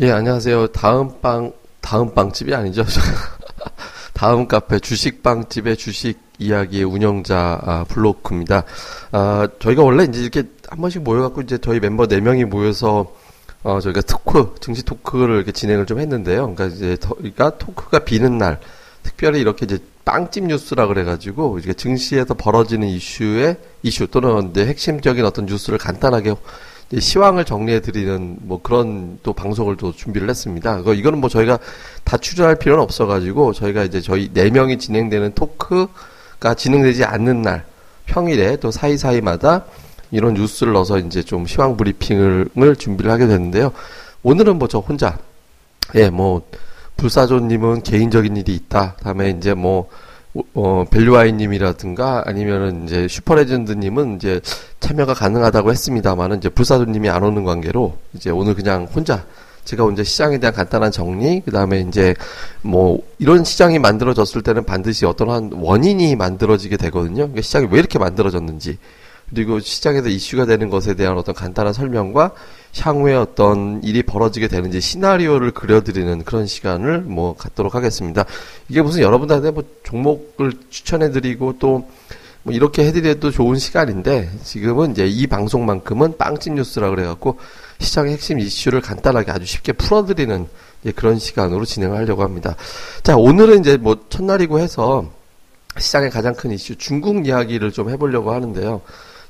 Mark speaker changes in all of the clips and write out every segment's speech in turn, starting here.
Speaker 1: 예, 안녕하세요. 다음 빵, 다음 빵집이 아니죠. 다음 카페 주식빵집의 주식 이야기의 운영자 아, 블로크입니다. 아, 저희가 원래 이제 이렇게 한 번씩 모여갖고 이제 저희 멤버 4명이 모여서 어, 저희가 토크, 증시 토크를 이렇게 진행을 좀 했는데요. 그러니까 이제 저희가 토크가 비는 날, 특별히 이렇게 이제 빵집 뉴스라 그래가지고 이게 증시에서 벌어지는 이슈의 이슈 또는 이제 핵심적인 어떤 뉴스를 간단하게 시황을 정리해 드리는 뭐 그런 또 방송을 또 준비를 했습니다. 이거는 뭐 저희가 다 출연할 필요는 없어 가지고 저희가 이제 저희 네 명이 진행되는 토크가 진행되지 않는 날 평일에 또 사이사이마다 이런 뉴스를 넣어서 이제 좀 시황 브리핑을 준비를 하게 됐는데요. 오늘은 뭐 저 혼자 예, 뭐 불사조님은 개인적인 일이 있다. 다음에 이제 뭐 어, 벨류아이님이라든가 아니면은 이제 슈퍼레전드님은 이제 참여가 가능하다고 했습니다만은 이제 불사조님이 안 오는 관계로 이제 오늘 그냥 혼자 제가 먼저 시장에 대한 간단한 정리, 그 다음에 이제 뭐 이런 시장이 만들어졌을 때는 반드시 어떤 한 원인이 만들어지게 되거든요. 그러니까 시장이 왜 이렇게 만들어졌는지, 그리고 시장에서 이슈가 되는 것에 대한 어떤 간단한 설명과 향후에 어떤 일이 벌어지게 되는지 시나리오를 그려드리는 그런 시간을 뭐 갖도록 하겠습니다. 이게 무슨 여러분들한테 뭐 종목을 추천해드리고 또 뭐 이렇게 해드려도 좋은 시간인데 지금은 이제 이 방송만큼은 빵집 뉴스라 그래갖고 시장의 핵심 이슈를 간단하게 아주 쉽게 풀어드리는 그런 시간으로 진행을 하려고 합니다. 자 오늘은 이제 뭐 첫날이고 해서 시장의 가장 큰 이슈 중국 이야기를 좀 해보려고 하는데요.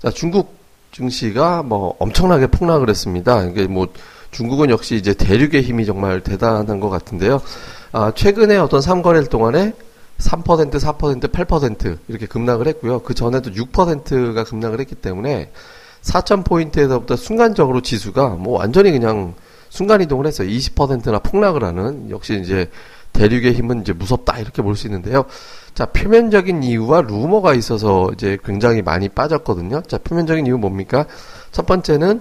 Speaker 1: 자 중국 증시가 뭐 엄청나게 폭락을 했습니다. 이게 뭐 중국은 역시 이제 대륙의 힘이 정말 대단한 것 같은데요. 아, 최근에 어떤 3거래일 동안에 3%, 4%, 8% 이렇게 급락을 했고요. 그 전에도 6%가 급락을 했기 때문에 4,000포인트에서부터 순간적으로 지수가 뭐 완전히 그냥 순간이동을 했어요. 20%나 폭락을 하는 역시 이제 대륙의 힘은 이제 무섭다 이렇게 볼 수 있는데요. 자, 표면적인 이유와 루머가 있어서 이제 굉장히 많이 빠졌거든요. 자, 표면적인 이유 뭡니까? 첫 번째는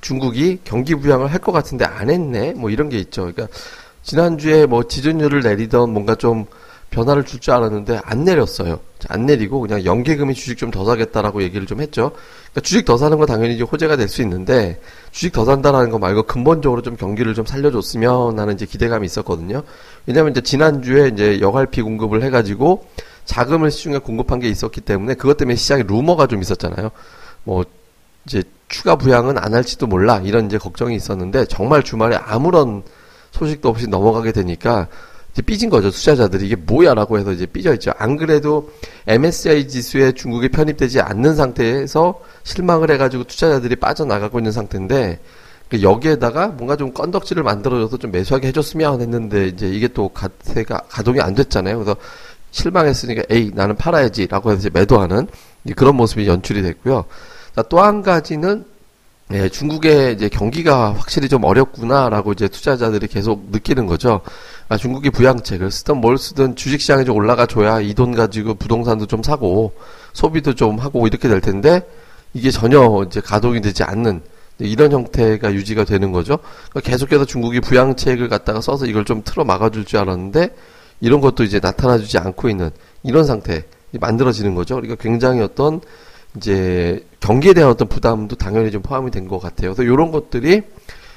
Speaker 1: 중국이 경기 부양을 할 것 같은데 안 했네. 뭐 이런 게 있죠. 그러니까 지난주에 뭐 지준율을 내리던 뭔가 좀 변화를 줄 줄 알았는데 안 내렸어요. 안 내리고 그냥 연계금이 주식 좀 더 사겠다라고 얘기를 좀 했죠. 그러니까 주식 더 사는 건 당연히 이제 호재가 될 수 있는데 주식 더 산다라는 거 말고 근본적으로 좀 경기를 좀 살려줬으면 하는 이제 기대감이 있었거든요. 왜냐하면 이제 지난주에 이제 여갈피 공급을 해가지고 자금을 시중에 공급한 게 있었기 때문에 그것 때문에 시장에 루머가 좀 있었잖아요. 뭐 이제 추가 부양은 안 할지도 몰라 이런 이제 걱정이 있었는데 정말 주말에 아무런 소식도 없이 넘어가게 되니까 이제 삐진 거죠. 투자자들이 이게 뭐야라고 해서 이제 삐져 있죠. 안 그래도 MSCI 지수에 중국이 편입되지 않는 상태에서 실망을 해가지고 투자자들이 빠져나가고 있는 상태인데 그 여기에다가 뭔가 좀 건덕지를 만들어줘서 좀 매수하게 해줬으면 했는데 이제 이게 또 가세가 가동이 안 됐잖아요. 그래서 실망했으니까 에이 나는 팔아야지라고 해서 매도하는 그런 모습이 연출이 됐고요. 또 한 가지는 예, 중국의 이제 경기가 확실히 좀 어렵구나라고 이제 투자자들이 계속 느끼는 거죠. 아, 중국이 부양책을 쓰든 뭘 쓰든 주식시장이 좀 올라가 줘야 이 돈 가지고 부동산도 좀 사고 소비도 좀 하고 이렇게 될 텐데 이게 전혀 이제 가동이 되지 않는 이런 형태가 유지가 되는 거죠. 그러니까 계속해서 중국이 부양책을 갖다가 써서 이걸 좀 틀어 막아줄 줄 알았는데 이런 것도 이제 나타나주지 않고 있는 이런 상태 만들어지는 거죠. 그러니까 굉장히 어떤 이제 경기에 대한 어떤 부담도 당연히 좀 포함이 된 것 같아요. 그래서 이런 것들이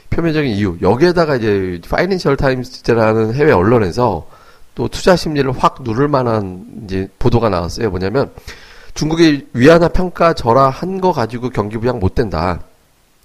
Speaker 1: 표면적인 이유. 여기에다가 이제 파이낸셜 타임스라는 해외 언론에서 또 투자 심리를 확 누를 만한 이제 보도가 나왔어요. 뭐냐면 중국이 위안화 평가 절하한 거 가지고 경기 부양 못 된다.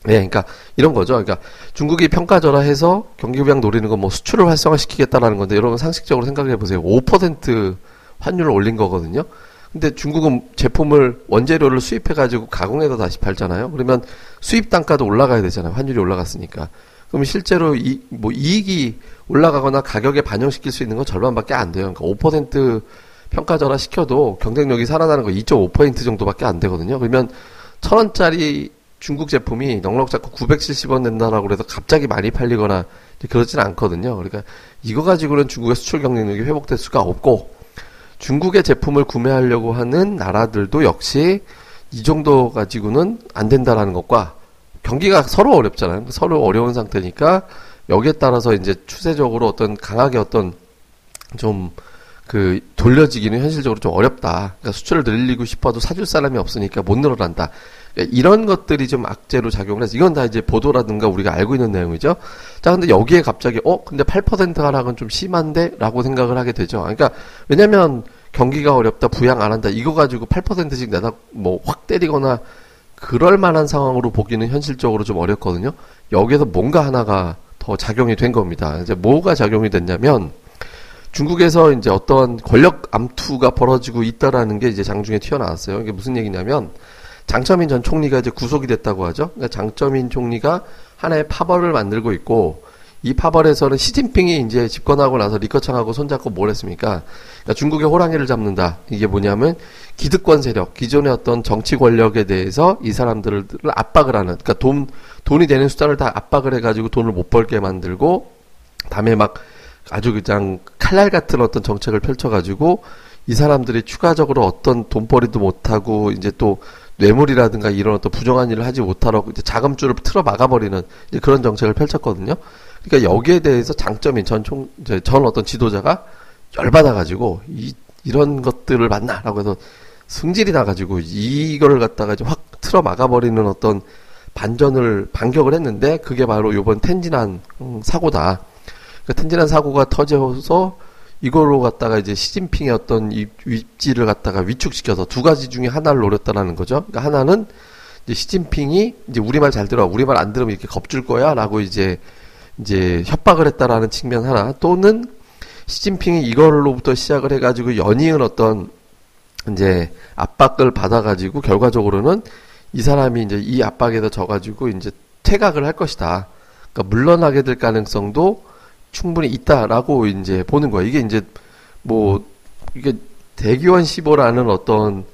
Speaker 1: 예, 그러니까 이런 거죠. 그러니까 중국이 평가 절하해서 경기 부양 노리는 건 뭐 수출을 활성화시키겠다라는 건데 여러분 상식적으로 생각해 보세요. 5% 환율을 올린 거거든요. 근데 중국은 제품을 원재료를 수입해 가지고 가공해서 다시 팔잖아요. 그러면 수입 단가도 올라가야 되잖아요. 환율이 올라갔으니까. 그럼 실제로 이 뭐 이익이 올라가거나 가격에 반영시킬 수 있는 건 절반밖에 안 돼요. 그러니까 5% 평가 전화 시켜도 경쟁력이 살아나는 거 2.5% 정도밖에 안 되거든요. 그러면 천 원짜리 중국 제품이 넉넉 잡고 970원 낸다라고 그래서 갑자기 많이 팔리거나 그러지는 않거든요. 그러니까 이거 가지고는 중국의 수출 경쟁력이 회복될 수가 없고 중국의 제품을 구매하려고 하는 나라들도 역시 이 정도 가지고는 안 된다라는 것과 경기가 서로 어렵잖아요. 서로 어려운 상태니까 여기에 따라서 이제 추세적으로 어떤 강하게 어떤 좀 그 돌려지기는 현실적으로 좀 어렵다. 그러니까 수출을 늘리고 싶어도 사줄 사람이 없으니까 못 늘어난다. 그러니까 이런 것들이 좀 악재로 작용을 해서 이건 다 이제 보도라든가 우리가 알고 있는 내용이죠. 자, 근데 여기에 갑자기 어, 근데 8% 하락은 좀 심한데라고 생각을 하게 되죠. 그러니까 왜냐면 경기가 어렵다, 부양 안 한다 이거 가지고 8%씩 내다 뭐 확 때리거나 그럴 만한 상황으로 보기는 현실적으로 좀 어렵거든요. 여기에서 뭔가 하나가 더 작용이 된 겁니다. 이제 뭐가 작용이 됐냐면 중국에서 이제 어떤 권력 암투가 벌어지고 있다라는 게 이제 장중에 튀어나왔어요. 이게 무슨 얘기냐면 장처민 전 총리가 이제 구속이 됐다고 하죠. 그러니까 장처민 총리가 하나의 파벌을 만들고 있고 이 파벌에서는 시진핑이 이제 집권하고 나서 리커창하고 손잡고 뭘 했습니까? 그러니까 중국의 호랑이를 잡는다. 이게 뭐냐면 기득권 세력, 기존의 어떤 정치 권력에 대해서 이 사람들을 압박을 하는, 그러니까 돈, 돈이 되는 수단을 다 압박을 해가지고 돈을 못 벌게 만들고, 다음에 막 아주 그냥 칼날 같은 어떤 정책을 펼쳐가지고 이 사람들이 추가적으로 어떤 돈벌이도 못하고 이제 또 뇌물이라든가 이런 어떤 부정한 일을 하지 못하라고 이제 자금줄을 틀어 막아버리는 이제 그런 정책을 펼쳤거든요. 그러니까 여기에 대해서 장점인 전 총, 이제 전 어떤 지도자가 열받아가지고 이, 이런 것들을 만나라고 해서 승질이 나가지고 이거를 갖다가 이제 확 틀어 막아버리는 어떤 반전을 반격을 했는데 그게 바로 요번 텐진한 음, 사고다. 그 텐진한 사고가 터져서 이걸로 갖다가 이제 시진핑의 어떤 입지를 갖다가 위축시켜서 두 가지 중에 하나를 노렸다라는 거죠. 그러니까 하나는 이제 시진핑이 이제 우리말 잘 들어, 우리말 안 들으면 이렇게 겁줄 거야라고 이제 이제 협박을 했다라는 측면 하나 또는 시진핑이 이걸로부터 시작을 해가지고 연이은 어떤 이제 압박을 받아가지고 결과적으로는 이 사람이 이제 이 압박에서 져가지고 이제 퇴각을 할 것이다. 그러니까 물러나게 될 가능성도 충분히 있다라고 이제 보는 거예요. 이게 이제 뭐 이게 대기원시보라는 어떤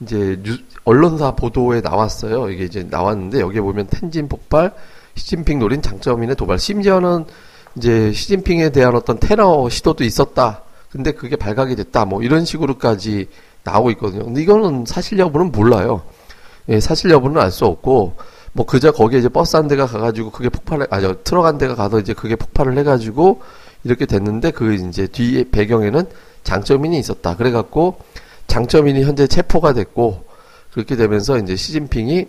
Speaker 1: 이제 뉴, 언론사 보도에 나왔어요. 이게 이제 나왔는데 여기에 보면 텐진 폭발, 시진핑 노린 장쩌민의 도발. 심지어는 이제 시진핑에 대한 어떤 테러 시도도 있었다. 근데 그게 발각이 됐다. 뭐 이런 식으로까지 나오고 있거든요. 근데 이거는 사실 여부는 몰라요. 예, 사실 여부는 알 수 없고 뭐 그저 거기에 이제 버스 한 대가 가가지고 그게 폭발해 아저 트럭 한 대가 가서 이제 그게 폭발을 해가지고 이렇게 됐는데 그 이제 뒤에 배경에는 장점인이 있었다. 그래갖고 장점인이 현재 체포가 됐고 그렇게 되면서 이제 시진핑이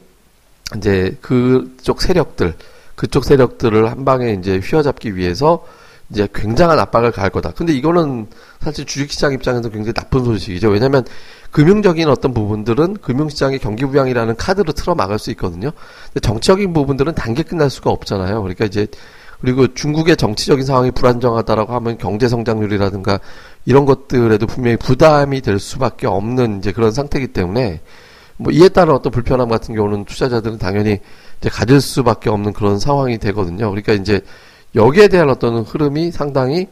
Speaker 1: 이제 그쪽 세력들 그쪽 세력들을 한 방에 이제 휘어잡기 위해서 이제 굉장한 압박을 가할 거다. 근데 이거는 사실 주식시장 입장에서 굉장히 나쁜 소식이죠. 왜냐하면 금융적인 어떤 부분들은 금융시장의 경기 부양이라는 카드로 틀어 막을 수 있거든요. 근데 정치적인 부분들은 단계 끝날 수가 없잖아요. 그러니까 이제 그리고 중국의 정치적인 상황이 불안정하다라고 하면 경제 성장률이라든가 이런 것들에도 분명히 부담이 될 수밖에 없는 이제 그런 상태이기 때문에 뭐 이에 따른 어떤 불편함 같은 경우는 투자자들은 당연히 이제 가질 수밖에 없는 그런 상황이 되거든요. 그러니까 이제 여기에 대한 어떤 흐름이 상당히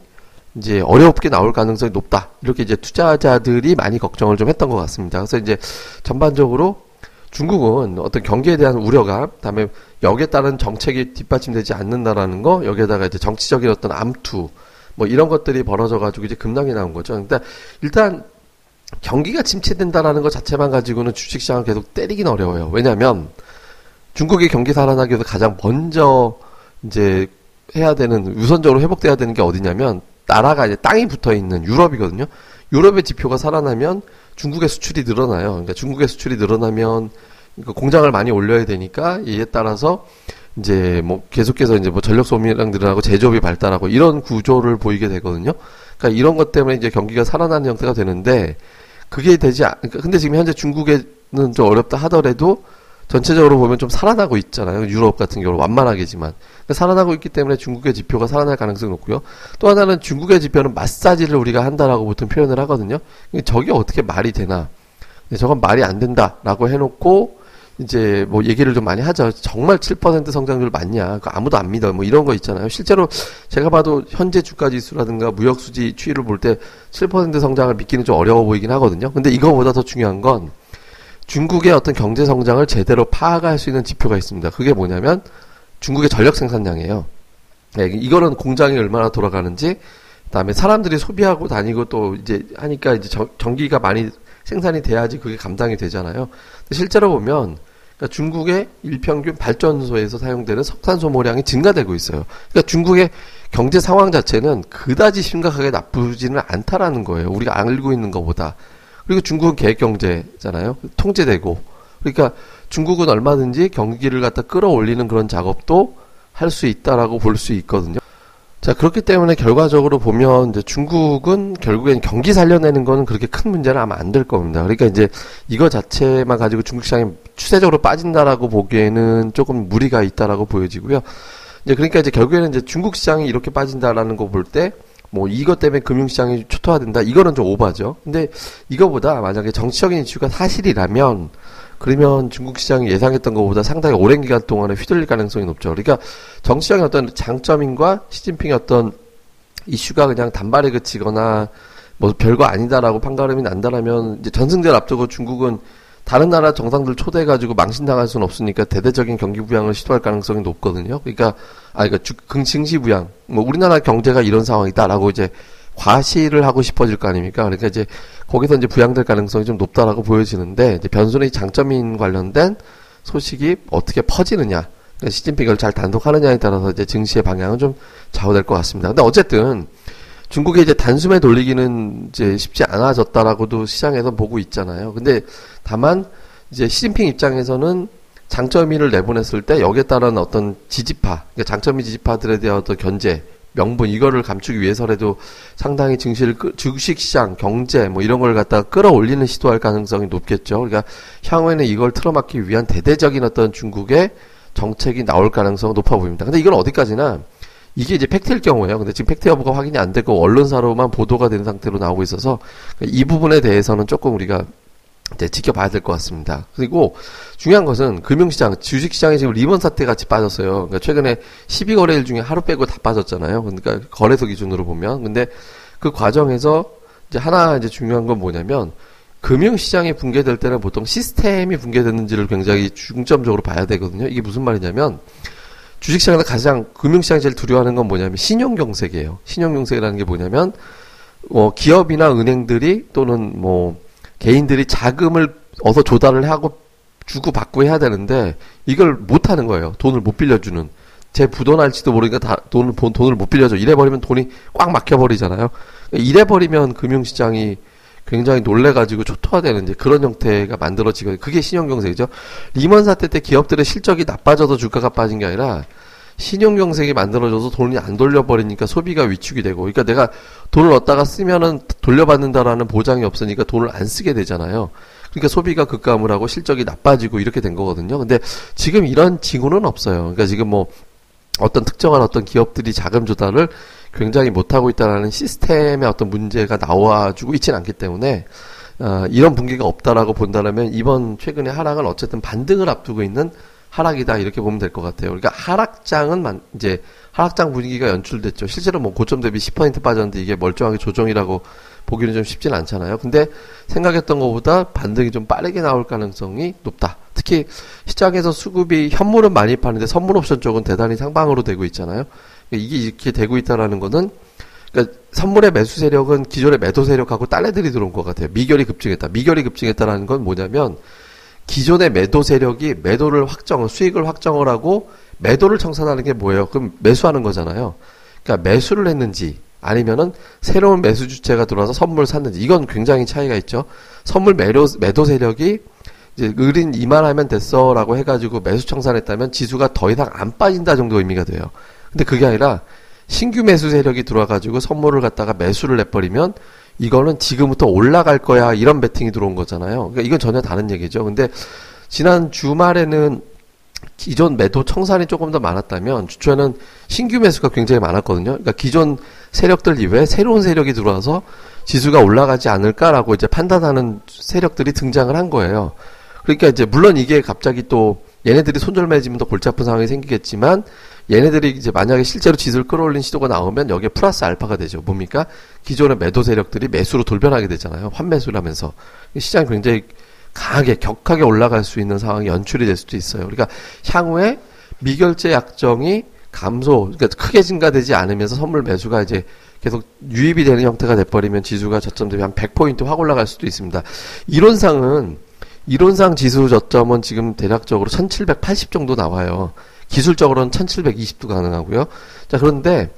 Speaker 1: 이제 어렵게 나올 가능성이 높다. 이렇게 이제 투자자들이 많이 걱정을 좀 했던 것 같습니다. 그래서 이제 전반적으로 중국은 어떤 경기에 대한 우려가, 다음에 여기에 따른 정책이 뒷받침되지 않는다라는 거, 여기에다가 이제 정치적인 어떤 암투, 뭐 이런 것들이 벌어져가지고 이제 급락이 나온 거죠. 근데 일단 경기가 침체된다라는 것 자체만 가지고는 주식시장을 계속 때리긴 어려워요. 왜냐하면 중국의 경기 살아나기 위해서 가장 먼저 이제 해야 되는 우선적으로 회복돼야 되는 게 어디냐면 나라가 이제 땅이 붙어 있는 유럽이거든요. 유럽의 지표가 살아나면 중국의 수출이 늘어나요. 그러니까 중국의 수출이 늘어나면 그 공장을 많이 올려야 되니까 이에 따라서 이제 뭐 계속해서 이제 뭐 전력 소비량 늘어나고 제조업이 발달하고 이런 구조를 보이게 되거든요. 그러니까 이런 것 때문에 이제 경기가 살아나는 형태가 되는데 그게 되지 않, 그러니까 근데 지금 현재 중국에는 좀 어렵다 하더라도 전체적으로 보면 좀 살아나고 있잖아요. 유럽 같은 경우는 완만하게지만. 그러니까 살아나고 있기 때문에 중국의 지표가 살아날 가능성이 높고요. 또 하나는 중국의 지표는 마사지를 우리가 한다라고 보통 표현을 하거든요. 저게 어떻게 말이 되나. 저건 말이 안 된다라고 해놓고 이제 뭐 얘기를 좀 많이 하죠. 정말 7% 성장률 맞냐? 그 아무도 안 믿어. 뭐 이런 거 있잖아요. 실제로 제가 봐도 현재 주가 지수라든가 무역 수지 추이를 볼 때 7% 성장을 믿기는 좀 어려워 보이긴 하거든요. 근데 이거보다 더 중요한 건 중국의 어떤 경제 성장을 제대로 파악할 수 있는 지표가 있습니다. 그게 뭐냐면 중국의 전력 생산량이에요. 네, 이거는 공장이 얼마나 돌아가는지, 그다음에 사람들이 소비하고 다니고 또 이제 하니까 이제 저, 전기가 많이 생산이 돼야지 그게 감당이 되잖아요. 실제로 보면 그러니까 중국의 일평균 발전소에서 사용되는 석탄 소모량이 증가되고 있어요. 그러니까 중국의 경제 상황 자체는 그다지 심각하게 나쁘지는 않다라는 거예요. 우리가 알고 있는 것보다. 그리고 중국은 계획 경제잖아요. 통제되고. 그러니까 중국은 얼마든지 경기를 갖다 끌어올리는 그런 작업도 할 수 있다라고 볼 수 있거든요. 자, 그렇기 때문에 결과적으로 보면 이제 중국은 결국엔 경기 살려내는 거는 그렇게 큰 문제는 아마 안 될 겁니다. 그러니까 이제 이거 자체만 가지고 중국 시장이 추세적으로 빠진다라고 보기에는 조금 무리가 있다라고 보여지고요. 이제 그러니까 이제 결국에는 이제 중국 시장이 이렇게 빠진다라는 거 볼 때 뭐 이것 때문에 금융시장이 초토화된다 이거는 좀 오바죠. 근데 이거보다 만약에 정치적인 이슈가 사실이라면 그러면 중국 시장이 예상했던 것보다 상당히 오랜 기간 동안에 휘둘릴 가능성이 높죠. 그러니까 정치적인 어떤 장점인과 시진핑의 어떤 이슈가 그냥 단발에 그치거나 뭐 별거 아니다라고 판가름이 난다라면 이제 전승절 앞두고 중국은 다른 나라 정상들 초대해가지고 망신당할 수는 없으니까 대대적인 경기 부양을 시도할 가능성이 높거든요. 그러니까 아 그러니까 증시 부양 뭐 우리나라 경제가 이런 상황이다라고 이제 과시를 하고 싶어질 거 아닙니까? 그러니까 이제 거기서 이제 부양될 가능성이 좀 높다라고 보여지는데 이제 변수의 장점인 관련된 소식이 어떻게 퍼지느냐, 그러니까 시진핑을 잘 단독하느냐에 따라서 이제 증시의 방향은 좀 좌우될 것 같습니다. 근데 어쨌든 중국의 이제 단숨에 돌리기는 이제 쉽지 않아졌다라고도 시장에서 보고 있잖아요. 근데 다만 이제 시진핑 입장에서는 장점이를 내보냈을 때 여기에 따른 어떤 지지파, 그러니까 장점이 지지파들에 대한 어떤 견제, 명분 이거를 감추기 위해서라도 상당히 증시를 주식 시장, 경제 뭐 이런 걸 갖다가 끌어올리는 시도할 가능성이 높겠죠. 그러니까 향후에는 이걸 틀어막기 위한 대대적인 어떤 중국의 정책이 나올 가능성은 높아 보입니다. 근데 이건 어디까지나 이게 이제 fact일 경우에요. 근데 지금 팩트 여부가 확인이 안 되고 언론사로만 보도가 되는 상태로 나오고 있어서 이 부분에 대해서는 조금 우리가 이제 지켜봐야 될 것 같습니다. 그리고 중요한 것은 금융시장, 주식시장이 지금 리먼 사태 같이 빠졌어요. 그러니까 최근에 12거래일 중에 하루 빼고 다 빠졌잖아요. 그러니까 거래소 기준으로 보면. 근데 그 과정에서 이제 하나 이제 중요한 건 뭐냐면 금융시장이 붕괴될 때는 보통 시스템이 붕괴됐는지를 굉장히 중점적으로 봐야 되거든요. 이게 무슨 말이냐면 주식시장에서 가장 금융시장이 제일 두려워하는 건 뭐냐면 신용경색이에요. 신용경색이라는 게 뭐냐면 어, 기업이나 은행들이 또는 뭐 개인들이 자금을 어서 조달을 하고 주고 받고 해야 되는데 이걸 못 하는 거예요. 돈을 못 빌려주는. 제 부도날지도 모르니까 다 돈을 돈을 못 빌려줘. 이래 버리면 돈이 꽉 막혀 버리잖아요. 이래 버리면 금융시장이 굉장히 놀래가지고 초토화되는 이제 그런 형태가 만들어지거든요. 그게 신용경색이죠. 리먼 사태 때 기업들의 실적이 나빠져서 주가가 빠진 게 아니라 신용경색이 만들어져서 돈이 안 돌려버리니까 소비가 위축이 되고, 그러니까 내가 돈을 얻다가 쓰면은 돌려받는다라는 보장이 없으니까 돈을 안 쓰게 되잖아요. 그러니까 소비가 급감을 하고 실적이 나빠지고 이렇게 된 거거든요. 근데 지금 이런 징후는 없어요. 그러니까 지금 뭐 어떤 특정한 어떤 기업들이 자금 조달을 굉장히 못하고 있다라는 시스템의 어떤 문제가 나와주고 있지는 않기 때문에 어, 이런 분기가 없다라고 본다면 이번 최근의 하락은 어쨌든 반등을 앞두고 있는 하락이다 이렇게 보면 될 것 같아요. 그러니까 하락장은 만, 이제 하락장 분위기가 연출됐죠. 실제로 뭐 고점 대비 10% 빠졌는데 이게 멀쩡하게 조정이라고 보기는 좀 쉽지는 않잖아요. 근데 생각했던 것보다 반등이 좀 빠르게 나올 가능성이 높다. 특히 시장에서 수급이 현물은 많이 파는데 선물 옵션 쪽은 대단히 상방으로 되고 있잖아요. 이게 이렇게 되고 있다라는 거는 그러니까 선물의 매수 세력은 기존의 매도 세력하고 딸내들이 들어온 것 같아요. 미결이 급증했다. 미결이 급증했다라는 건 뭐냐면 기존의 매도 세력이 매도를 확정, 수익을 확정을 하고 매도를 청산하는 게 뭐예요? 그럼 매수하는 거잖아요. 그러니까 매수를 했는지 아니면은 새로운 매수 주체가 들어와서 선물 샀는지 이건 굉장히 차이가 있죠. 선물 매도 매도 세력이 이제 을인 이만 하면 됐어라고 해가지고 매수 청산했다면 지수가 더 이상 안 빠진다 정도 의미가 돼요. 근데 그게 아니라 신규 매수 세력이 들어와가지고 선물을 갖다가 매수를 내버리면 이거는 지금부터 올라갈 거야 이런 베팅이 들어온 거잖아요. 그러니까 이건 전혀 다른 얘기죠. 근데 지난 주말에는 기존 매도 청산이 조금 더 많았다면 주초에는 신규 매수가 굉장히 많았거든요. 그러니까 기존 세력들 이외에 새로운 세력이 들어와서 지수가 올라가지 않을까라고 이제 판단하는 세력들이 등장을 한 거예요. 그러니까 이제 물론 이게 갑자기 또 얘네들이 손절매지면 더 골치 아픈 상황이 생기겠지만 얘네들이 이제 만약에 실제로 지수를 끌어올린 시도가 나오면 여기에 플러스 알파가 되죠. 뭡니까? 기존의 매도 세력들이 매수로 돌변하게 되잖아요. 환매수를 하면서. 시장이 굉장히 강하게, 격하게 올라갈 수 있는 상황이 연출이 될 수도 있어요. 그러니까 향후에 미결제 약정이 감소, 그러니까 크게 증가되지 않으면서 선물 매수가 이제 계속 유입이 되는 형태가 돼버리면 지수가 저점 대비 한 100포인트 확 올라갈 수도 있습니다. 이론상은, 이론상 지수 저점은 지금 대략적으로 1780 정도 나와요. 기술적으로는 1720도 가능하고요. 자, 그런데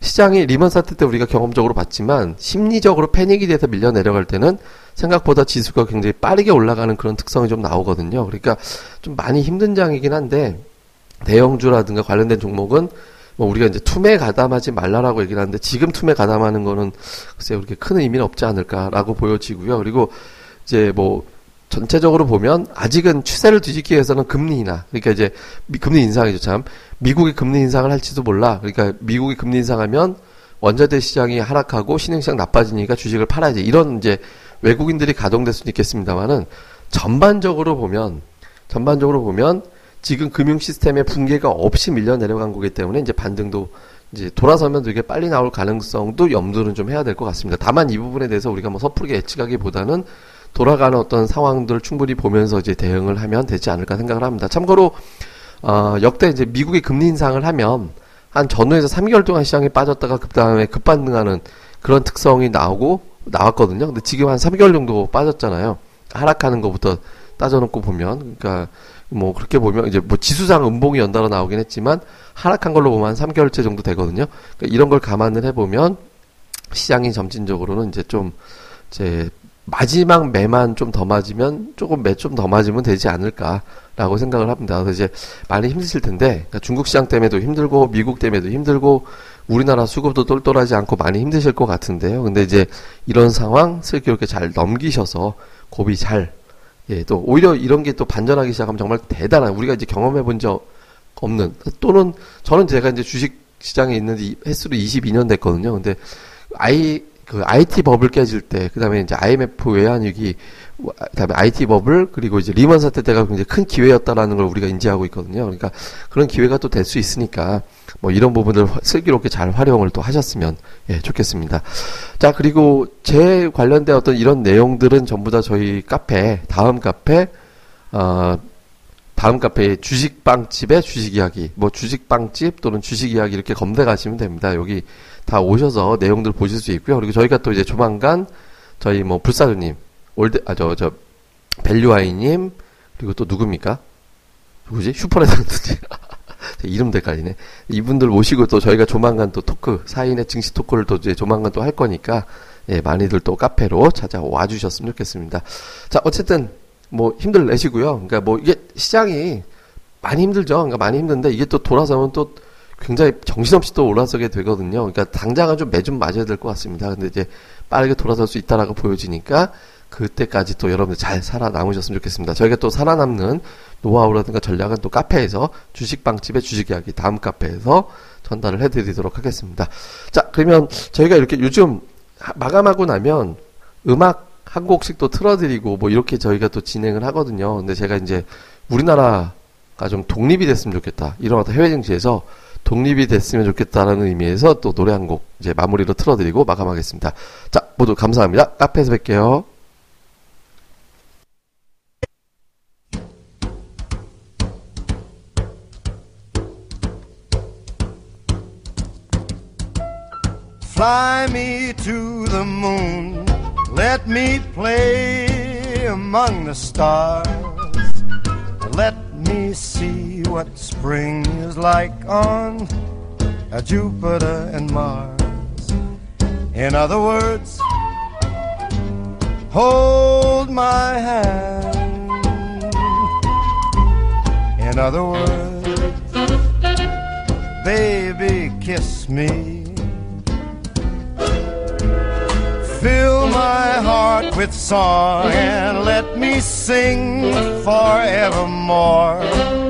Speaker 1: 시장이 리먼 사태 때 우리가 경험적으로 봤지만 심리적으로 패닉이 돼서 밀려 내려갈 때는 생각보다 지수가 굉장히 빠르게 올라가는 그런 특성이 좀 나오거든요. 그러니까 좀 많이 힘든 장이긴 한데 대형주라든가 관련된 종목은 뭐 우리가 이제 투매 가담하지 말라라고 얘기를 하는데 지금 투매 가담하는 거는 글쎄 그렇게 큰 의미는 없지 않을까라고 보여지고요. 그리고 이제 뭐 전체적으로 보면 아직은 추세를 뒤집기 위해서는 금리 인하. 그러니까 이제 금리 인상이죠 참. 미국이 금리 인상을 할지도 몰라. 그러니까 미국이 금리 인상하면 원자재 시장이 하락하고 신흥시장 나빠지니까 주식을 팔아야지. 이런 이제 외국인들이 가동될 수는 있겠습니다만은 전반적으로 보면 전반적으로 보면 지금 금융 시스템의 붕괴가 없이 밀려 내려간 거기 때문에 이제 반등도 이제 돌아서면 되게 빨리 나올 가능성도 염두는 좀 해야 될 것 같습니다. 다만 이 부분에 대해서 우리가 뭐 섣부르게 예측하기보다는 돌아가는 어떤 상황들을 충분히 보면서 이제 대응을 하면 되지 않을까 생각을 합니다. 참고로 어, 역대 이제 미국이 금리 인상을 하면 한 전후에서 3개월 동안 시장이 빠졌다가 그 다음에 급반등하는 그런 특성이 나오고 나왔거든요. 근데 지금 한 3개월 정도 빠졌잖아요. 하락하는 것부터 따져놓고 보면, 그러니까 뭐 그렇게 보면 이제 뭐 지수상 음봉이 연달아 나오긴 했지만 하락한 걸로 보면 한 3개월째 정도 되거든요. 그러니까 이런 걸 감안을 해보면 시장이 점진적으로는 이제 좀 이제 마지막 매만 좀 더 맞으면 조금 매 좀 더 맞으면 되지 않을까라고 생각을 합니다. 그래서 이제 많이 힘드실 텐데 그러니까 중국 시장 때문에도 힘들고 미국 때문에도 힘들고 우리나라 수급도 똘똘하지 않고 많이 힘드실 것 같은데요. 근데 이제 이런 상황 슬기롭게 잘 넘기셔서 고비 잘 예, 또 오히려 이런 게 또 반전하기 시작하면 정말 대단한 우리가 이제 경험해 본 적 없는 또는 저는 제가 이제 주식 시장에 있는데 횟수로 22년 됐거든요. 근데 아이 그 IT 버블 깨질 때, 그 다음에 이제 IMF 외환위기, 그 다음에 IT 버블, 그리고 이제 리먼 사태 때가 굉장히 큰 기회였다라는 걸 우리가 인지하고 있거든요. 그러니까 그런 기회가 또 될 수 있으니까, 뭐 이런 부분들 슬기롭게 잘 활용을 또 하셨으면, 예, 좋겠습니다. 자, 그리고 제 관련된 어떤 이런 내용들은 전부 다 저희 카페, 다음 카페, 어, 다음 카페에 주식빵집의 주식 이야기, 뭐 주식빵집 또는 주식 이야기 이렇게 검색하시면 됩니다. 여기 다 오셔서 내용들 보실 수 있고요. 그리고 저희가 또 이제 조만간 저희 뭐 불사조님, 올드 아저저 밸류아이님 그리고 또 누굽니까? 누구지? 슈퍼레전드지. 헷갈리네. 이분들 모시고 또 저희가 조만간 또 talk, 사인의 증시 talk를 또 이제 조만간 또 할 거니까, 예, 많이들 또 카페로 찾아와 주셨으면 좋겠습니다. 자, 어쨌든, 뭐 힘들 내시고요. 그러니까 뭐 이게 시장이 많이 힘들죠. 그러니까 많이 힘든데 이게 또 돌아서면 또 굉장히 정신없이 또 올라서게 되거든요. 그러니까 당장은 좀 매 좀 맞아야 될 것 같습니다. 근데 이제 빠르게 돌아설 수 있다라고 보여지니까 그때까지 또 여러분들 잘 살아남으셨으면 좋겠습니다. 저희가 또 살아남는 노하우라든가 전략은 또 카페에서 주식빵집의 주식 이야기 다음 카페에서 전달을 해드리도록 하겠습니다. 자, 그러면 저희가 이렇게 요즘 마감하고 나면 음악 한 곡씩 또 틀어드리고 뭐 이렇게 저희가 또 진행을 하거든요. 근데 제가 이제 우리나라가 좀 독립이 됐으면 좋겠다. 이런 어떤 해외 증시에서 독립이 됐으면 좋겠다라는 의미에서 또 노래 한 곡 이제 마무리로 틀어드리고 마감하겠습니다. 자, 모두 감사합니다. 카페에서 뵐게요. Fly me to the moon. Let me play among the stars. Let me see what spring is like on Jupiter and Mars. In other words, hold my hand. In other words, baby, kiss me. Fill my heart with song and let me sing forevermore.